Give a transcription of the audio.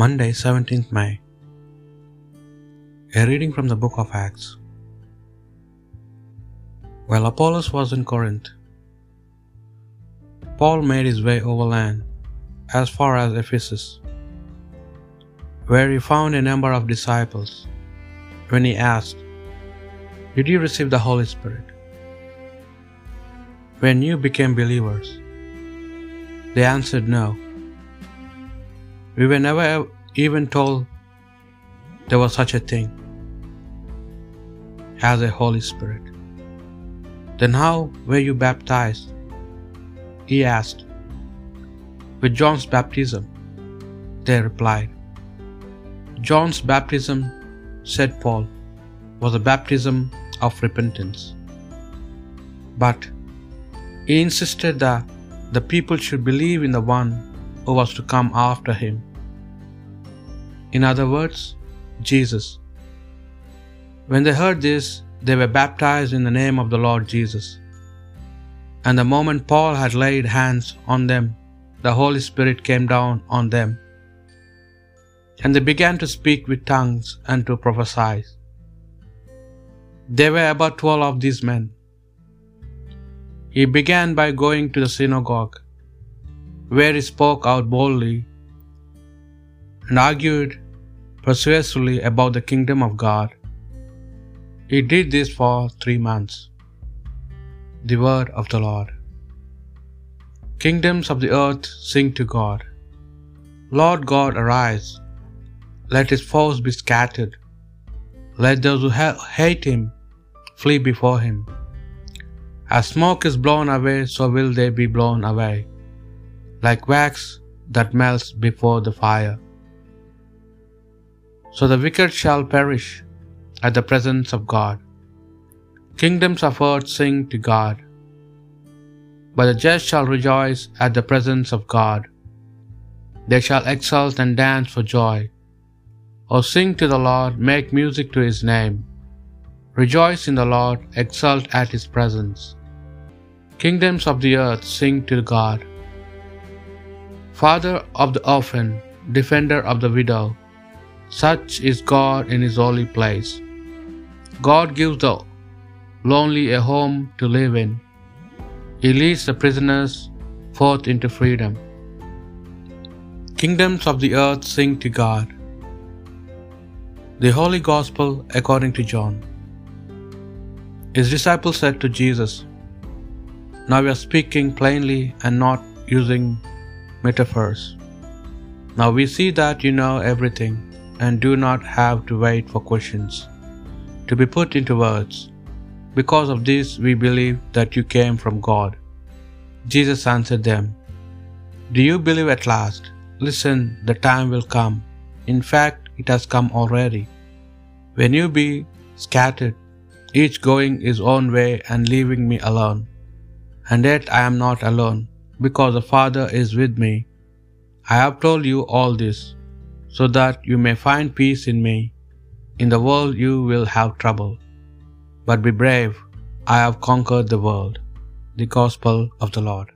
Monday, 17th May. A reading from the book of Acts. While Apollos was in Corinth, Paul made his way overland as far as Ephesus, where he found a number of disciples. When he asked, Did you receive the Holy Spirit? When you became believers? They answered, No. We were never even told there was such a thing as a Holy Spirit. Then how were you baptized? He asked. With John's baptism, they replied. John's baptism, said Paul, was a baptism of repentance. But he insisted that the people should believe in the one who was to come after him. In other words, Jesus. When they heard this, they were baptized in the name of the Lord Jesus. And the moment Paul had laid hands on them, the Holy Spirit came down on them. And they began to speak with tongues and to prophesy. There were about twelve of these men. He began by going to the synagogue, where he spoke out boldly and argued persuasively about the kingdom of God. He did this for three months. The word of the Lord. Kingdoms of the earth sing to God. Lord God, arise. Let his foes be scattered. Let those who ha- hate him flee before him. As smoke is blown away, so will they be blown away, like wax that melts before the fire. So the wicked shall perish at the presence of God. Kingdoms of earth sing to God, but the just shall rejoice at the presence of God. They shall exult and dance for joy. O sing to the Lord, make music to his name. Rejoice in the Lord, exult at his presence. Kingdoms of the earth sing to God. Father of the orphan, defender of the widow, such is God in his holy place. God gives the lonely a home to live in. He leads the prisoners forth into freedom. Kingdoms of the earth sing to God. The Holy Gospel according to John. His disciples said to Jesus, Now we are speaking plainly and not using metaphors. Now we see that you know everything and do not have to wait for questions to be put into words. Because of this, we believe that you came from God. Jesus answered them, Do you believe at last? Listen, the time will come. In fact, it has come already. When you be scattered, each going his own way and leaving me alone. And yet I am not alone, because the Father is with me. I have told you all this, so that you may find peace in me. In the world you will have trouble. But be brave, I have conquered the world. The Gospel of the Lord.